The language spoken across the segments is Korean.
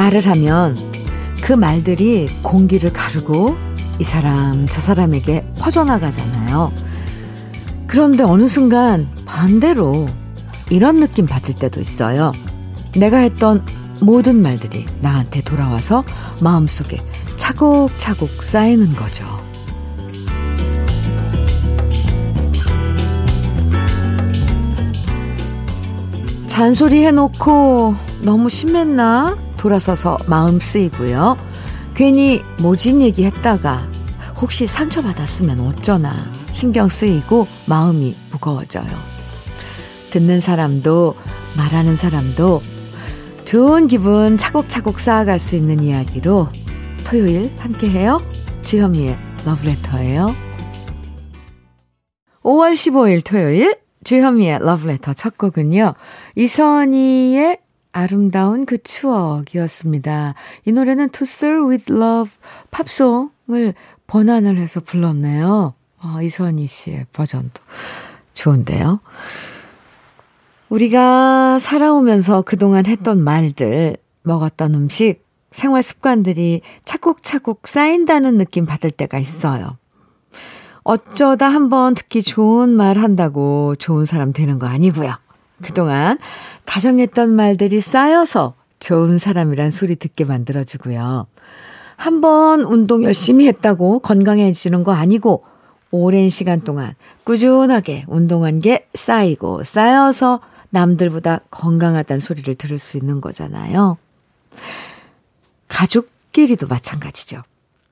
말을 하면 그 말들이 공기를 가르고 이 사람 저 사람에게 퍼져나가잖아요. 그런데 어느 순간 반대로 이런 느낌 받을 때도 있어요. 내가 했던 모든 말들이 나한테 돌아와서 마음속에 차곡차곡 쌓이는 거죠. 잔소리 해놓고 너무 심했나? 돌아서서 마음 쓰이고요. 괜히 모진 얘기 했다가 혹시 상처받았으면 어쩌나 신경 쓰이고 마음이 무거워져요. 듣는 사람도 말하는 사람도 좋은 기분 차곡차곡 쌓아갈 수 있는 이야기로 토요일 함께해요. 주현미의 러브레터예요. 5월 15일 토요일 주현미의 러브레터 첫 곡은요. 이선희의 아름다운 그 추억이었습니다. 이 노래는 To Serve With Love 팝송을 번안을 해서 불렀네요. 어, 이선희 씨의 버전도 좋은데요. 우리가 살아오면서 그동안 했던 말들, 먹었던 음식, 생활 습관들이 차곡차곡 쌓인다는 느낌 받을 때가 있어요. 어쩌다 한번 듣기 좋은 말 한다고 좋은 사람 되는 거 아니고요. 그동안 다정했던 말들이 쌓여서 좋은 사람이란 소리 듣게 만들어주고요. 한번 운동 열심히 했다고 건강해지는 거 아니고 오랜 시간 동안 꾸준하게 운동한 게 쌓이고 쌓여서 남들보다 건강하다는 소리를 들을 수 있는 거잖아요. 가족끼리도 마찬가지죠.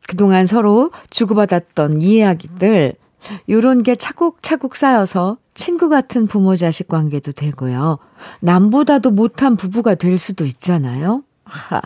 그동안 서로 주고받았던 이야기들, 요런 게 차곡차곡 쌓여서 친구 같은 부모 자식 관계도 되고요. 남보다도 못한 부부가 될 수도 있잖아요. 하.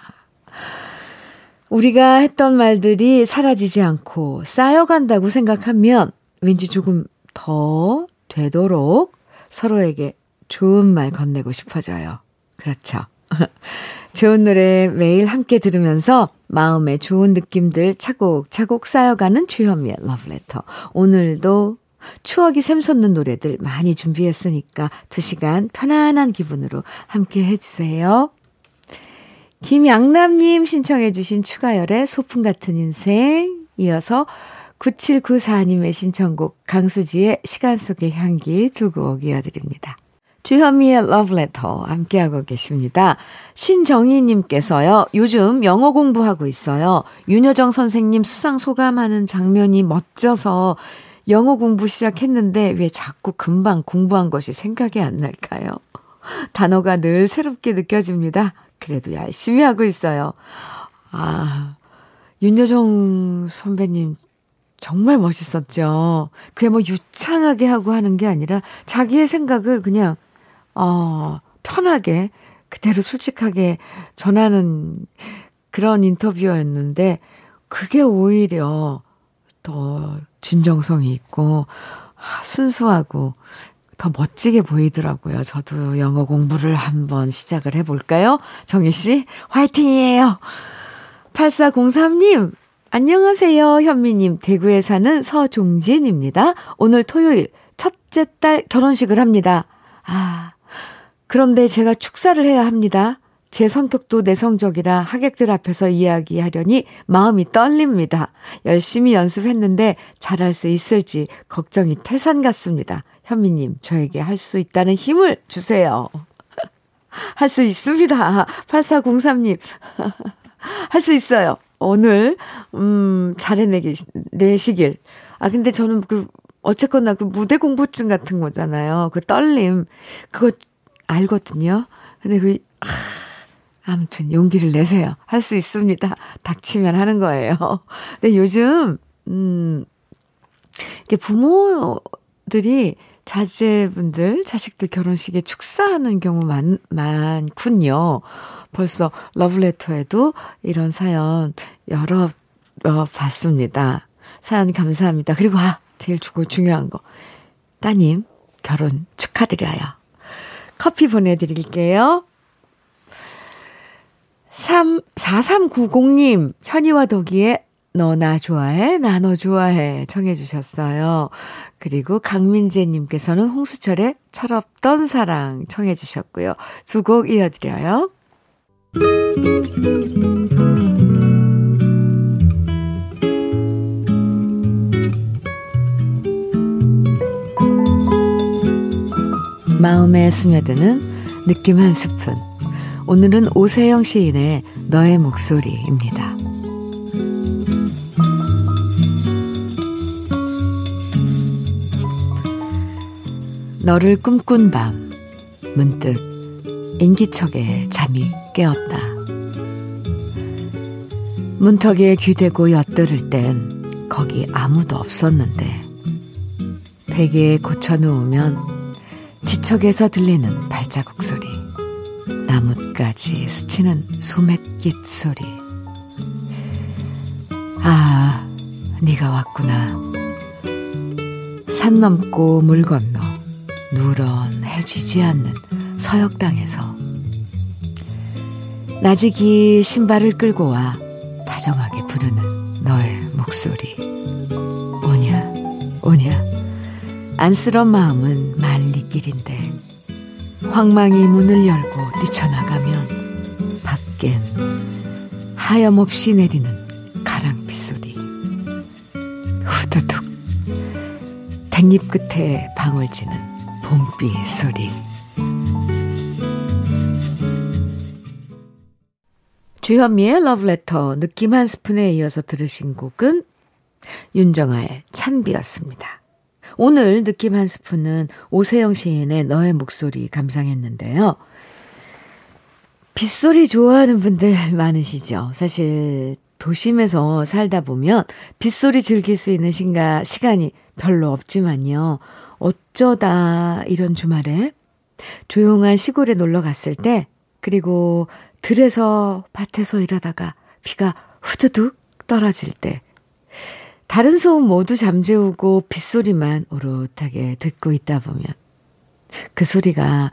우리가 했던 말들이 사라지지 않고 쌓여간다고 생각하면 왠지 조금 더 되도록 서로에게 좋은 말 건네고 싶어져요. 그렇죠. 좋은 노래 매일 함께 들으면서 마음에 좋은 느낌들 차곡차곡 쌓여가는 주현미의 러브레터. 오늘도 추억이 샘솟는 노래들 많이 준비했으니까 2시간 편안한 기분으로 함께 해주세요. 김양남님 신청해주신 추가열의 소풍 같은 인생. 이어서 9794님의 신청곡 강수지의 시간 속의 향기 두 곡 이어드립니다. 주현미의 러브레터 함께하고 계십니다. 신정희님께서요, 요즘 영어 공부하고 있어요. 윤여정 선생님 수상 소감하는 장면이 멋져서 영어 공부 시작했는데 왜 자꾸 금방 공부한 것이 생각이 안 날까요? 단어가 늘 새롭게 느껴집니다. 그래도 열심히 하고 있어요. 아, 윤여정 선배님 정말 멋있었죠. 그게 뭐 유창하게 하고 하는 게 아니라 자기의 생각을 그냥 어, 편하게 그대로 솔직하게 전하는 그런 인터뷰였는데 그게 오히려 더 진정성이 있고 순수하고 더 멋지게 보이더라고요. 저도 영어 공부를 한번 시작을 해볼까요? 정희 씨, 화이팅이에요. 8403님, 안녕하세요. 현미님, 대구에 사는 서종진입니다. 오늘 토요일 첫째 딸 결혼식을 합니다. 아, 그런데 제가 축사를 해야 합니다. 제 성격도 내성적이라 하객들 앞에서 이야기하려니 마음이 떨립니다. 열심히 연습했는데 잘할 수 있을지 걱정이 태산 같습니다. 현미님, 저에게 할 수 있다는 힘을 주세요. 할 수 있습니다. 8403님. 할 수 있어요. 오늘, 음, 잘해내기, 내시길. 아, 근데 저는 그, 어쨌거나 그 무대 공포증 같은 거잖아요. 그 떨림. 그거 알거든요. 근데 그, 아, 아무튼 용기를 내세요. 할 수 있습니다. 닥치면 하는 거예요. 근데 요즘, 음, 이게 부모들이 자제분들, 자식들 결혼식에 축사하는 경우 많, 많군요. 벌써 러브레터에도 이런 사연 여러, 여 봤습니다. 사연 감사합니다. 그리고, 아, 제일 중요한 거. 따님, 결혼 축하드려요. 커피 보내드릴게요. 3, 4390님, 현이와 덕이의 너 나 좋아해, 나 너 좋아해 청해 주셨어요. 그리고 강민재님께서는 홍수철의 철없던 사랑 청해 주셨고요. 두 곡 이어드려요. 마음에 스며드는 느낌 한 스푼. 오늘은 오세영 시인의 너의 목소리입니다. 너를 꿈꾼 밤, 문득 인기척에 잠이 깨었다. 문턱에 귀대고 엿들을 땐 거기 아무도 없었는데, 베개에 고쳐 누우면 지척에서 들리는 발자국 소리, 나뭇가지 스치는 소맷깃 소리. 아, 네가 왔구나. 산 넘고 물 건너 누런해지지 않는 서역 땅에서 나직이 신발을 끌고 와 다정하게 부르는 너의 목소리. 오냐, 오냐. 안쓰러운 마음은 길인데 황망이 문을 열고 뛰쳐나가면 밖엔 하염없이 내리는 가랑비 소리 후두둑 댕잎 끝에 방울지는 봄비 소리 주현미의 러브레터 느낌 한 스푼에 이어서 들으신 곡은 윤정아의 찬비였습니다. 오늘 느낌 한 스푼은 오세영 시인의 너의 목소리 감상했는데요. 빗소리 좋아하는 분들 많으시죠? 사실 도심에서 살다 보면 빗소리 즐길 수 있는 신가, 시간이 별로 없지만요. 어쩌다 이런 주말에 조용한 시골에 놀러 갔을 때, 그리고 들에서 밭에서 일하다가 비가 후두둑 떨어질 때, 다른 소음 모두 잠재우고 빗소리만 오롯하게 듣고 있다 보면 그 소리가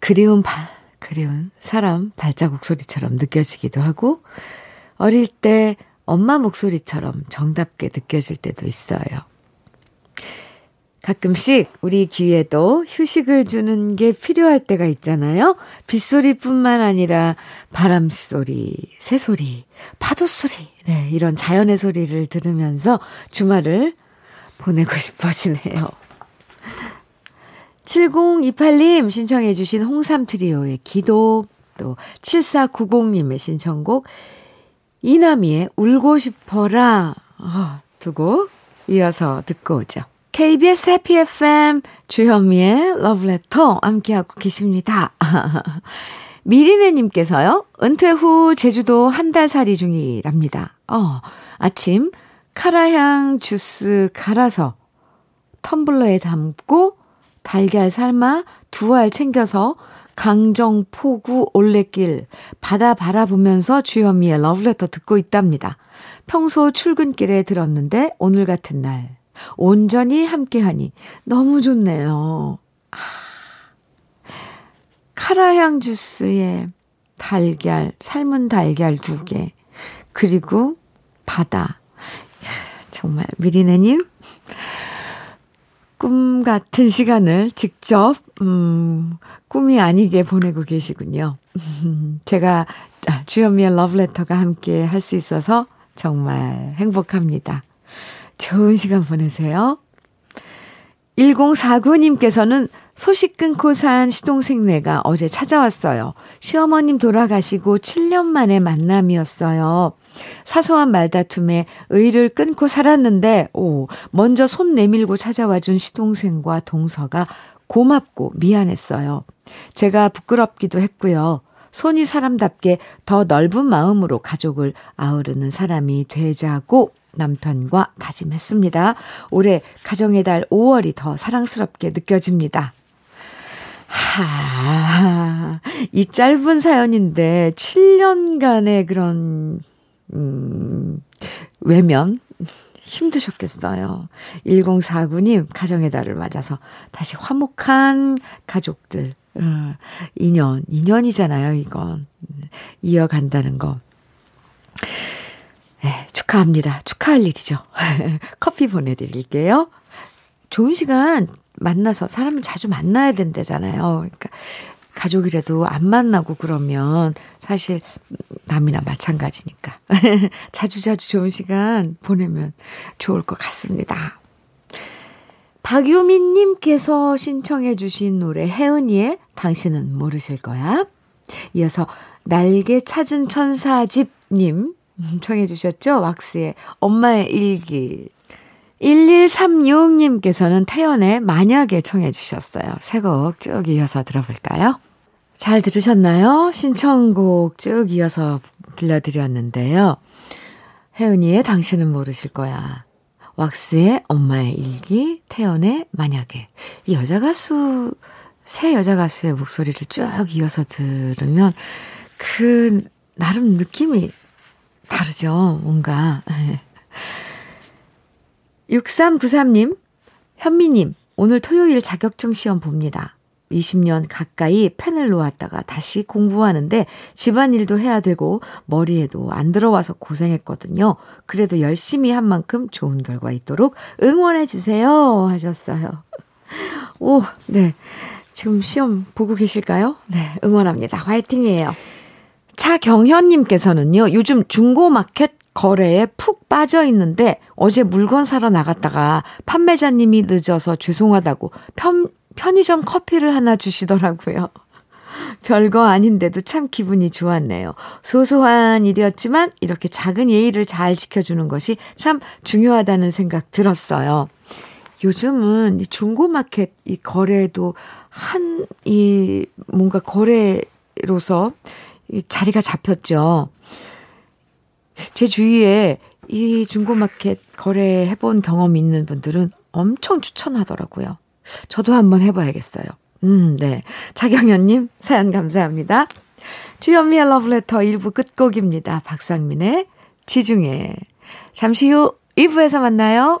그리운 바, 그리운 사람 발자국 소리처럼 느껴지기도 하고 어릴 때 엄마 목소리처럼 정답게 느껴질 때도 있어요. 가끔씩 우리 귀에도 휴식을 주는 게 필요할 때가 있잖아요. 빗소리뿐만 아니라 바람소리, 새소리, 파도소리, 네, 이런 자연의 소리를 들으면서 주말을 보내고 싶어지네요. 7028님 신청해 주신 홍삼 트리오의 기도, 또 7490님의 신청곡 이남이의 울고 싶어라 어, 두고 이어서 듣고 오죠. KBS 해피 FM 주현미의 러브레터 함께하고 계십니다. 미리네님께서요, 은퇴 후 제주도 한 달 살이 중이랍니다. 어, 아침 카라향 주스 갈아서 텀블러에 담고 달걀 삶아 두 알 챙겨서 강정 포구 올레길 바다 바라보면서 주현미의 러브레터 듣고 있답니다. 평소 출근길에 들었는데 오늘 같은 날 온전히 함께하니 너무 좋네요. 아, 카라향 주스에 달걀, 삶은 달걀 두 개, 그리고 바다. 정말 미리네님 꿈 같은 시간을 직접 음, 꿈이 아니게 보내고 계시군요. 제가 아, 주현미의 러브레터가 함께 할 수 있어서 정말 행복합니다. 좋은 시간 보내세요. 1049님께서는 소식 끊고 산 시동생네가 어제 찾아왔어요. 시어머님 돌아가시고 7년 만에 만남이었어요. 사소한 말다툼에 의를 끊고 살았는데, 오, 먼저 손 내밀고 찾아와 준 시동생과 동서가 고맙고 미안했어요. 제가 부끄럽기도 했고요. 손이 사람답게 더 넓은 마음으로 가족을 아우르는 사람이 되자고 남편과 다짐했습니다. 올해 가정의 달 5월이 더 사랑스럽게 느껴집니다. 하, 이 짧은 사연인데 7년간의 그런, 음, 외면 힘드셨겠어요. 1049님, 가정의 달을 맞아서 다시 화목한 가족들, 어, 인연, 인연이잖아요, 이건. 이어간다는 거. 네, 축하합니다. 축하할 일이죠. 커피 보내드릴게요. 좋은 시간 만나서 사람을 자주 만나야 된다잖아요. 그러니까 가족이라도 안 만나고 그러면 사실 남이나 마찬가지니까. 자주자주 좋은 시간 보내면 좋을 것 같습니다. 박유민님께서 신청해 주신 노래 혜은이의 당신은 모르실 거야. 이어서 날개 찾은 천사집님 청해 주셨죠? 왁스의 엄마의 일기. 1136님께서는 태연의 만약에 청해 주셨어요. 새곡 쭉 이어서 들어볼까요? 잘 들으셨나요? 신청곡 쭉 이어서 들려드렸는데요. 혜은이의 당신은 모르실 거야. 왁스의 엄마의 일기, 태연의 만약에. 이 여자 가수, 새 여자 가수의 목소리를 쭉 이어서 들으면 그, 나름 느낌이 다르죠. 뭔가. 6393님, 현미님, 오늘 토요일 자격증 시험 봅니다. 20년 가까이 펜을 놓았다가 다시 공부하는데 집안일도 해야 되고 머리에도 안 들어와서 고생했거든요. 그래도 열심히 한 만큼 좋은 결과 있도록 응원해 주세요. 하셨어요. 오, 네. 지금 시험 보고 계실까요? 네, 응원합니다. 화이팅이에요. 차경현님께서는요, 요즘 중고마켓 거래에 푹 빠져 있는데 어제 물건 사러 나갔다가 판매자님이 늦어서 죄송하다고 편, 편의점 커피를 하나 주시더라고요. 별거 아닌데도 참 기분이 좋았네요. 소소한 일이었지만 이렇게 작은 예의를 잘 지켜주는 것이 참 중요하다는 생각 들었어요. 요즘은 이 중고마켓 이 거래도 한 이 뭔가 거래로서 이 자리가 잡혔죠. 제 주위에 이 중고마켓 거래해본 경험 있는 분들은 엄청 추천하더라고요. 저도 한번 해봐야겠어요. 음, 네. 차경현님, 사연 감사합니다. 주현미의 러브레터 1부 끝곡입니다. 박상민의 지중해. 잠시 후 2부에서 만나요.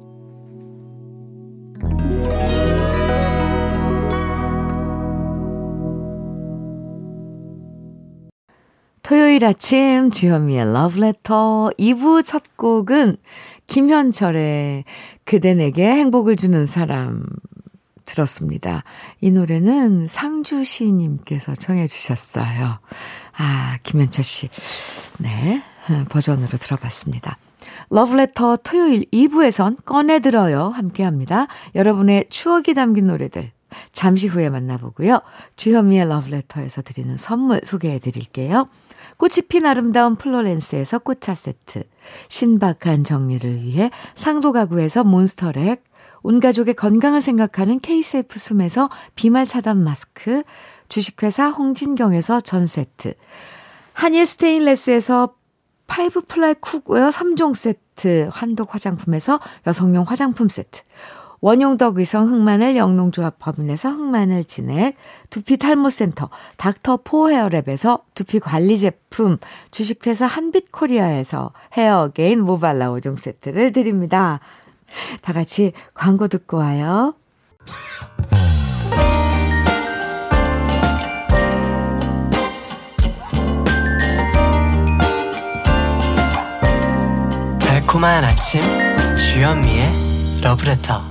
토요일 아침 주현미의 러브레터 2부 첫 곡은 김현철의 그대 내게 행복을 주는 사람 들었습니다. 이 노래는 상주 시 님께서 청해 주셨어요. 아, 김현철 씨. 네, 버전으로 들어봤습니다. 러브레터 토요일 2부에선 꺼내들어요 함께 합니다. 여러분의 추억이 담긴 노래들 잠시 후에 만나보고요. 주현미의 러브레터에서 드리는 선물 소개해 드릴게요. 꽃이 핀 아름다운 플로렌스에서 꽃차 세트, 신박한 정리를 위해 상도 가구에서 몬스터랙, 온 가족의 건강을 생각하는 케이스F 숨에서 비말 차단 마스크, 주식회사 홍진경에서 전 세트, 한일 스테인레스에서 five ply cookware 3종 세트, 한독 화장품에서 여성용 화장품 세트, 원용덕 의성 흑마늘 영농조합 법인에서 흑마늘 진액, 두피 탈모센터 닥터 포 헤어랩에서 두피 관리 제품, 주식회사 한빛코리아에서 헤어 어게인 모발라 5종 세트를 드립니다. 다 같이 광고 듣고 와요. 달콤한 아침 주현미의 러브레터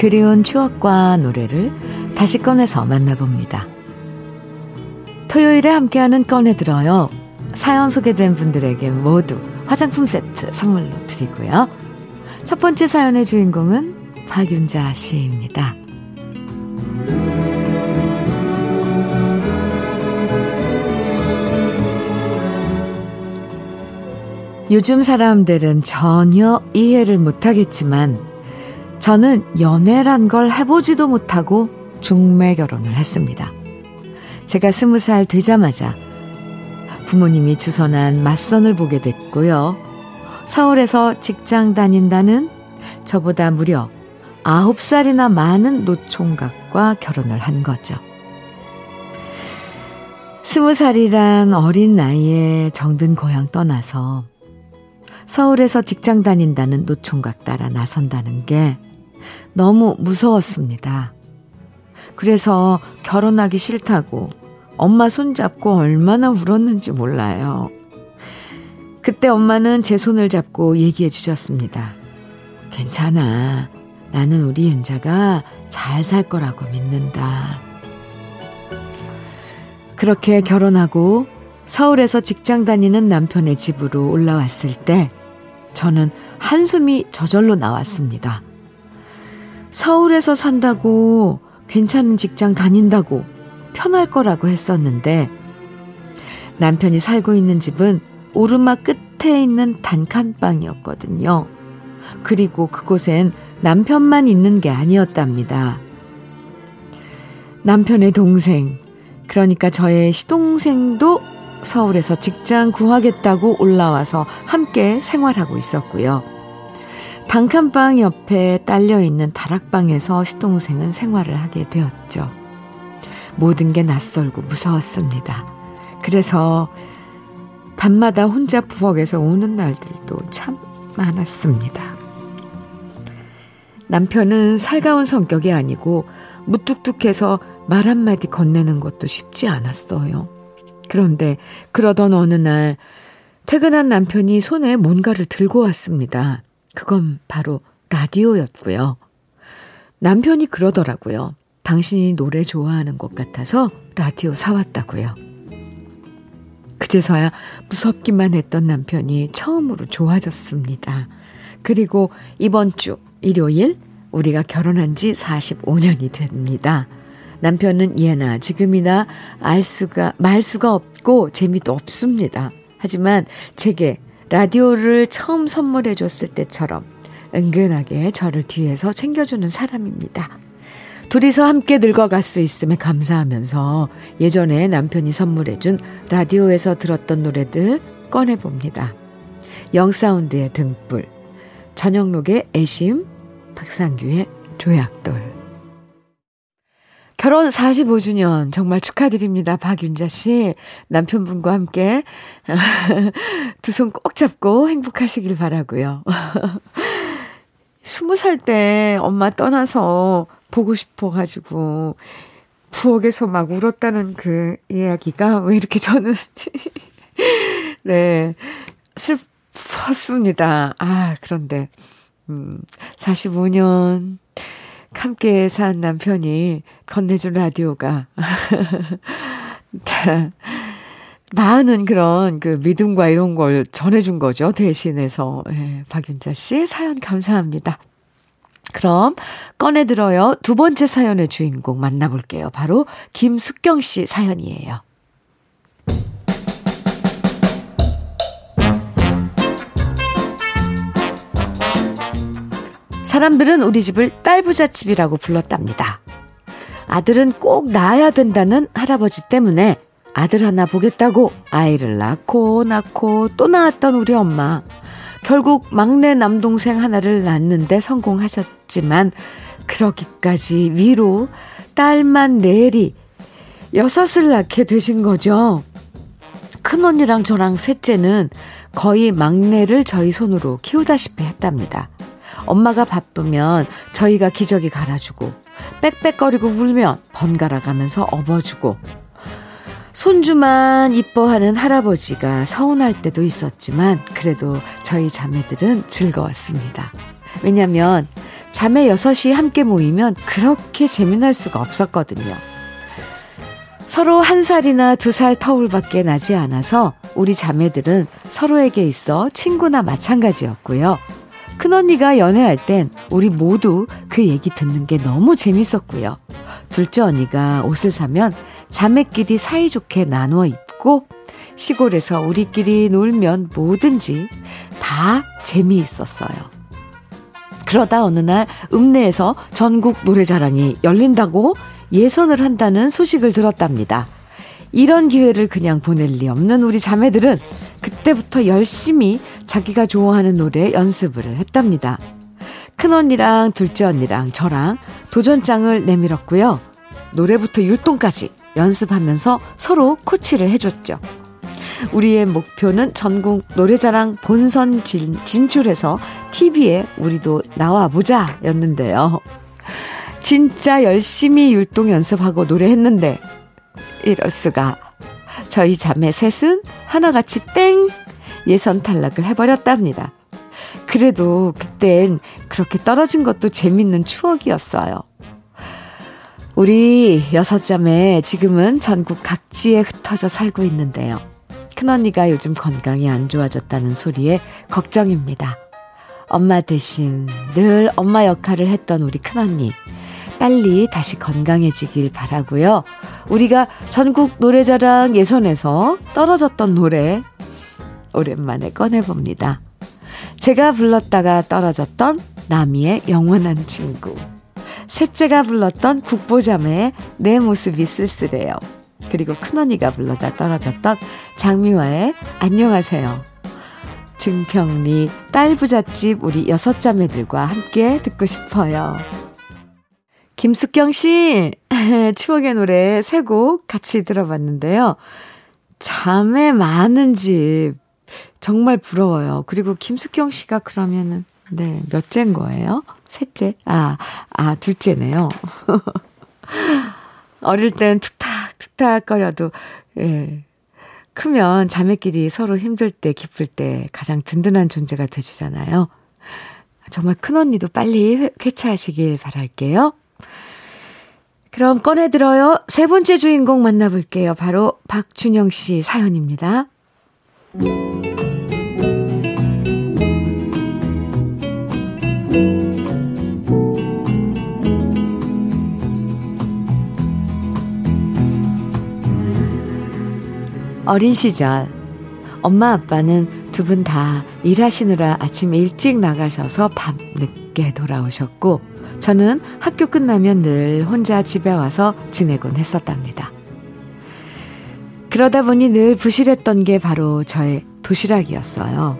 그리운 추억과 노래를 다시 꺼내서 만나봅니다. 토요일에 함께하는 꺼내들어요. 사연 소개된 분들에게 모두 화장품 세트 선물로 드리고요. 첫 번째 사연의 주인공은 박윤자 씨입니다. 요즘 사람들은 전혀 이해를 못하겠지만 저는 연애란 걸 해보지도 못하고 중매 결혼을 했습니다. 제가 스무 살 되자마자 부모님이 주선한 맞선을 보게 됐고요. 서울에서 직장 다닌다는 저보다 무려 9살이나 많은 노총각과 결혼을 한 거죠. 스무 살이란 어린 나이에 정든 고향 떠나서 서울에서 직장 다닌다는 노총각 따라 나선다는 게 너무 무서웠습니다. 그래서 결혼하기 싫다고 엄마 손잡고 얼마나 울었는지 몰라요. 그때 엄마는 제 손을 잡고 얘기해 주셨습니다. 괜찮아. 나는 우리 윤자가 잘 살 거라고 믿는다. 그렇게 결혼하고 서울에서 직장 다니는 남편의 집으로 올라왔을 때 저는 한숨이 저절로 나왔습니다. 서울에서 산다고 괜찮은 직장 다닌다고 편할 거라고 했었는데 남편이 살고 있는 집은 오르막 끝에 있는 단칸방이었거든요. 그리고 그곳엔 남편만 있는 게 아니었답니다. 남편의 동생, 그러니까 저의 시동생도 서울에서 직장 구하겠다고 올라와서 함께 생활하고 있었고요. 단칸방 옆에 딸려 있는 다락방에서 시동생은 생활을 하게 되었죠. 모든 게 낯설고 무서웠습니다. 그래서 밤마다 혼자 부엌에서 오는 날들도 참 많았습니다. 남편은 살가운 성격이 아니고 무뚝뚝해서 말 한마디 건네는 것도 쉽지 않았어요. 그런데 그러던 어느 날 퇴근한 남편이 손에 뭔가를 들고 왔습니다. 그건 바로 라디오였고요. 남편이 그러더라고요. 당신이 노래 좋아하는 것 같아서 라디오 사왔다고요. 그제서야 무섭기만 했던 남편이 처음으로 좋아졌습니다. 그리고 이번 주 일요일 우리가 결혼한 지 45년이 됩니다. 남편은 예나 지금이나 알 수가 말 수가 없고 재미도 없습니다. 하지만 제게 라디오를 처음 선물해 줬을 때처럼 은근하게 저를 뒤에서 챙겨주는 사람입니다. 둘이서 함께 늙어갈 수 있음에 감사하면서 예전에 남편이 선물해준 라디오에서 들었던 노래들 꺼내봅니다. 영사운드의 등불, 전영록의 애심, 박상규의 조약돌. 결혼 45주년 정말 축하드립니다. 박윤자 씨. 남편분과 함께 두 손 꼭 잡고 행복하시길 바라고요. 20살 때 엄마 떠나서 보고 싶어 가지고 부엌에서 막 울었다는 그 이야기가 왜 이렇게 저는 네. 슬펐습니다. 아, 그런데 음 45년 함께 산 남편이 건네준 라디오가 많은 그런 그 믿음과 이런 걸 전해준 거죠. 대신해서. 예, 박윤자 씨 사연 감사합니다. 그럼 꺼내들어요. 두 번째 사연의 주인공 만나볼게요. 바로 김숙경 씨 사연이에요. 사람들은 우리 집을 딸부잣집이라고 불렀답니다. 아들은 꼭 낳아야 된다는 할아버지 때문에 아들 하나 보겠다고 아이를 낳고 낳고 또 낳았던 우리 엄마. 결국 막내 남동생 하나를 낳는데 성공하셨지만 그러기까지 위로 딸만 내리 여섯을 낳게 되신 거죠. 큰언니랑 저랑 셋째는 거의 막내를 저희 손으로 키우다시피 했답니다. 엄마가 바쁘면 저희가 기저귀 갈아주고 빽빽거리고 울면 번갈아 가면서 업어주고 손주만 이뻐하는 할아버지가 서운할 때도 있었지만 그래도 저희 자매들은 즐거웠습니다. 왜냐면 자매 여섯이 함께 모이면 그렇게 재미날 수가 없었거든요. 서로 한 살이나 두 살 터울밖에 나지 않아서 우리 자매들은 서로에게 있어 친구나 마찬가지였고요. 큰언니가 연애할 땐 우리 모두 그 얘기 듣는 게 너무 재밌었고요. 둘째 언니가 옷을 사면 자매끼리 사이좋게 나누어 입고 시골에서 우리끼리 놀면 뭐든지 다 재미있었어요. 그러다 어느 날 읍내에서 전국 노래자랑이 열린다고 예선을 한다는 소식을 들었답니다. 이런 기회를 그냥 보낼 리 없는 우리 자매들은 그때부터 열심히 자기가 좋아하는 노래 연습을 했답니다. 큰 언니랑 둘째 언니랑 저랑 도전장을 내밀었고요. 노래부터 율동까지 연습하면서 서로 코치를 해줬죠. 우리의 목표는 전국 노래자랑 본선 진, 진출해서 TV에 우리도 나와보자 였는데요. 진짜 열심히 율동 연습하고 노래했는데 이럴 수가. 저희 자매 셋은 하나같이 땡 예선 탈락을 해버렸답니다. 그래도 그땐 그렇게 떨어진 것도 재밌는 추억이었어요. 우리 여섯 자매 지금은 전국 각지에 흩어져 살고 있는데요. 큰언니가 요즘 건강이 안 좋아졌다는 소리에 걱정입니다. 엄마 대신 늘 엄마 역할을 했던 우리 큰언니. 빨리 다시 건강해지길 바라고요. 우리가 전국 노래자랑 예선에서 떨어졌던 노래 오랜만에 꺼내봅니다. 제가 불렀다가 떨어졌던 나미의 영원한 친구. 셋째가 불렀던 국보자매의 내 모습이 쓸쓸해요. 그리고 큰언니가 불러다 떨어졌던 장미화의 안녕하세요. 증평리 딸부잣집 우리 여섯 자매들과 함께 듣고 싶어요. 김숙경 씨, 추억의 노래 세 곡 같이 들어봤는데요. 자매 많은 집. 정말 부러워요. 그리고 김숙경 씨가 그러면은, 네, 몇째인 거예요? 셋째? 아, 아, 둘째네요. 어릴 땐 툭탁, 툭탁 거려도, 예. 크면 자매끼리 서로 힘들 때, 기쁠 때 가장 든든한 존재가 돼주잖아요. 정말 큰 언니도 빨리 쾌차하시길 바랄게요. 그럼 꺼내들어요. 세 번째 주인공 만나볼게요. 바로 박준영 씨 사연입니다. 어린 시절 엄마 아빠는 두 분 다 일하시느라 아침 일찍 나가셔서 밤 늦게 돌아오셨고 저는 학교 끝나면 늘 혼자 집에 와서 지내곤 했었답니다. 그러다 보니 늘 부실했던 게 바로 저의 도시락이었어요.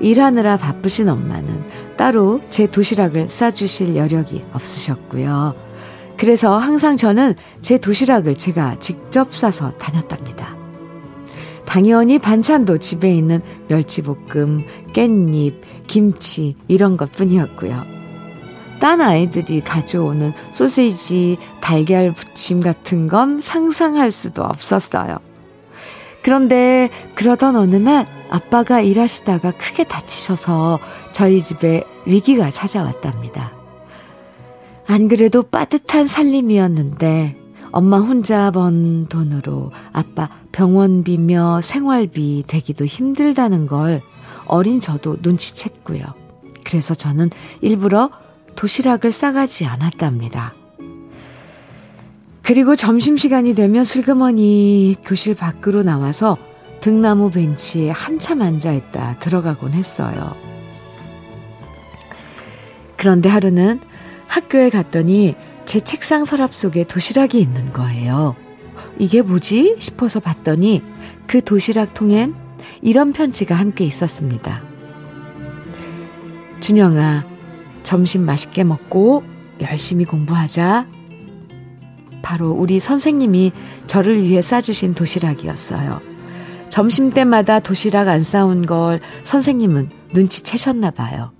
일하느라 바쁘신 엄마는 따로 제 도시락을 싸주실 여력이 없으셨고요. 그래서 항상 저는 제 도시락을 제가 직접 싸서 다녔답니다. 당연히 반찬도 집에 있는 멸치볶음, 깻잎, 김치 이런 것 뿐이었고요. 딴 아이들이 가져오는 소세지, 달걀 부침 같은 건 상상할 수도 없었어요. 그런데 그러던 어느 날 아빠가 일하시다가 크게 다치셔서 저희 집에 위기가 찾아왔답니다. 안 그래도 빠듯한 살림이었는데 엄마 혼자 번 돈으로 아빠 병원비며 생활비 대기도 힘들다는 걸 어린 저도 눈치챘고요. 그래서 저는 일부러 도시락을 싸가지 않았답니다. 그리고 점심시간이 되면 슬그머니 교실 밖으로 나와서 등나무 벤치에 한참 앉아있다 들어가곤 했어요. 그런데 하루는 학교에 갔더니 제 책상 서랍 속에 도시락이 있는 거예요. 이게 뭐지? 싶어서 봤더니 그 도시락 통엔 이런 편지가 함께 있었습니다. 준영아, 점심 맛있게 먹고 열심히 공부하자. 바로 우리 선생님이 저를 위해 싸주신 도시락이었어요. 점심 때마다 도시락 안 싸운 걸 선생님은 눈치채셨나 봐요.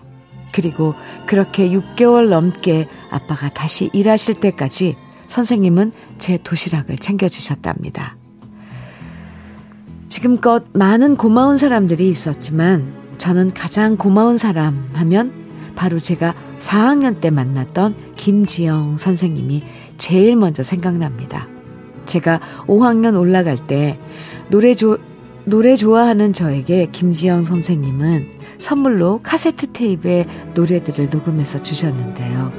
그리고 그렇게 6개월 넘게 아빠가 다시 일하실 때까지 선생님은 제 도시락을 챙겨주셨답니다. 지금껏 많은 고마운 사람들이 있었지만 저는 가장 고마운 사람 하면 바로 제가 4학년 때 만났던 김지영 선생님이 제일 먼저 생각납니다. 제가 5학년 올라갈 때 노래 조, 노래 좋아하는 저에게 김지영 선생님은 선물로 카세트 테이프에 노래들을 녹음해서 주셨는데요.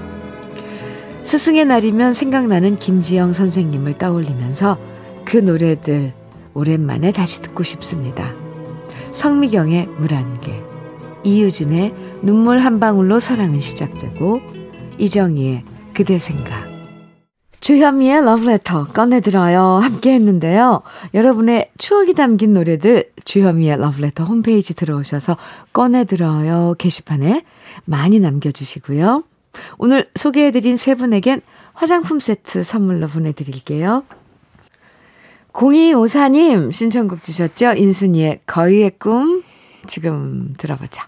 스승의 날이면 생각나는 김지영 선생님을 떠올리면서 그 노래들 오랜만에 다시 듣고 싶습니다. 성미경의 물한 개, 이유진의 눈물 한 방울로 사랑은 시작되고 이정희의 그대 생각 주현미의 러브레터 꺼내들어요 함께 했는데요. 여러분의 추억이 담긴 노래들 주현미의 러브레터 홈페이지 들어오셔서 꺼내들어요 게시판에 많이 남겨주시고요. 오늘 소개해드린 세 분에겐 화장품 세트 선물로 보내드릴게요. 0254님 신청곡 주셨죠? 인순이의 거위의 꿈 지금 들어보죠.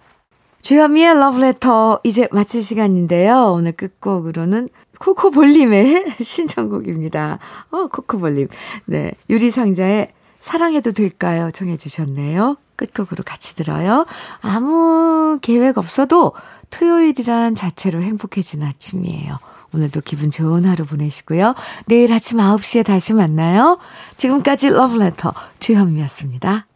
주현미의 러브레터 이제 마칠 시간인데요. 오늘 끝곡으로는 코코볼림의 신청곡입니다. 어, 코코볼림. 네. 유리상자의 사랑해도 될까요? 정해주셨네요. 끝곡으로 같이 들어요. 아무 계획 없어도 토요일이란 자체로 행복해진 아침이에요. 오늘도 기분 좋은 하루 보내시고요. 내일 아침 9시에 다시 만나요. 지금까지 러브레터 주현미였습니다.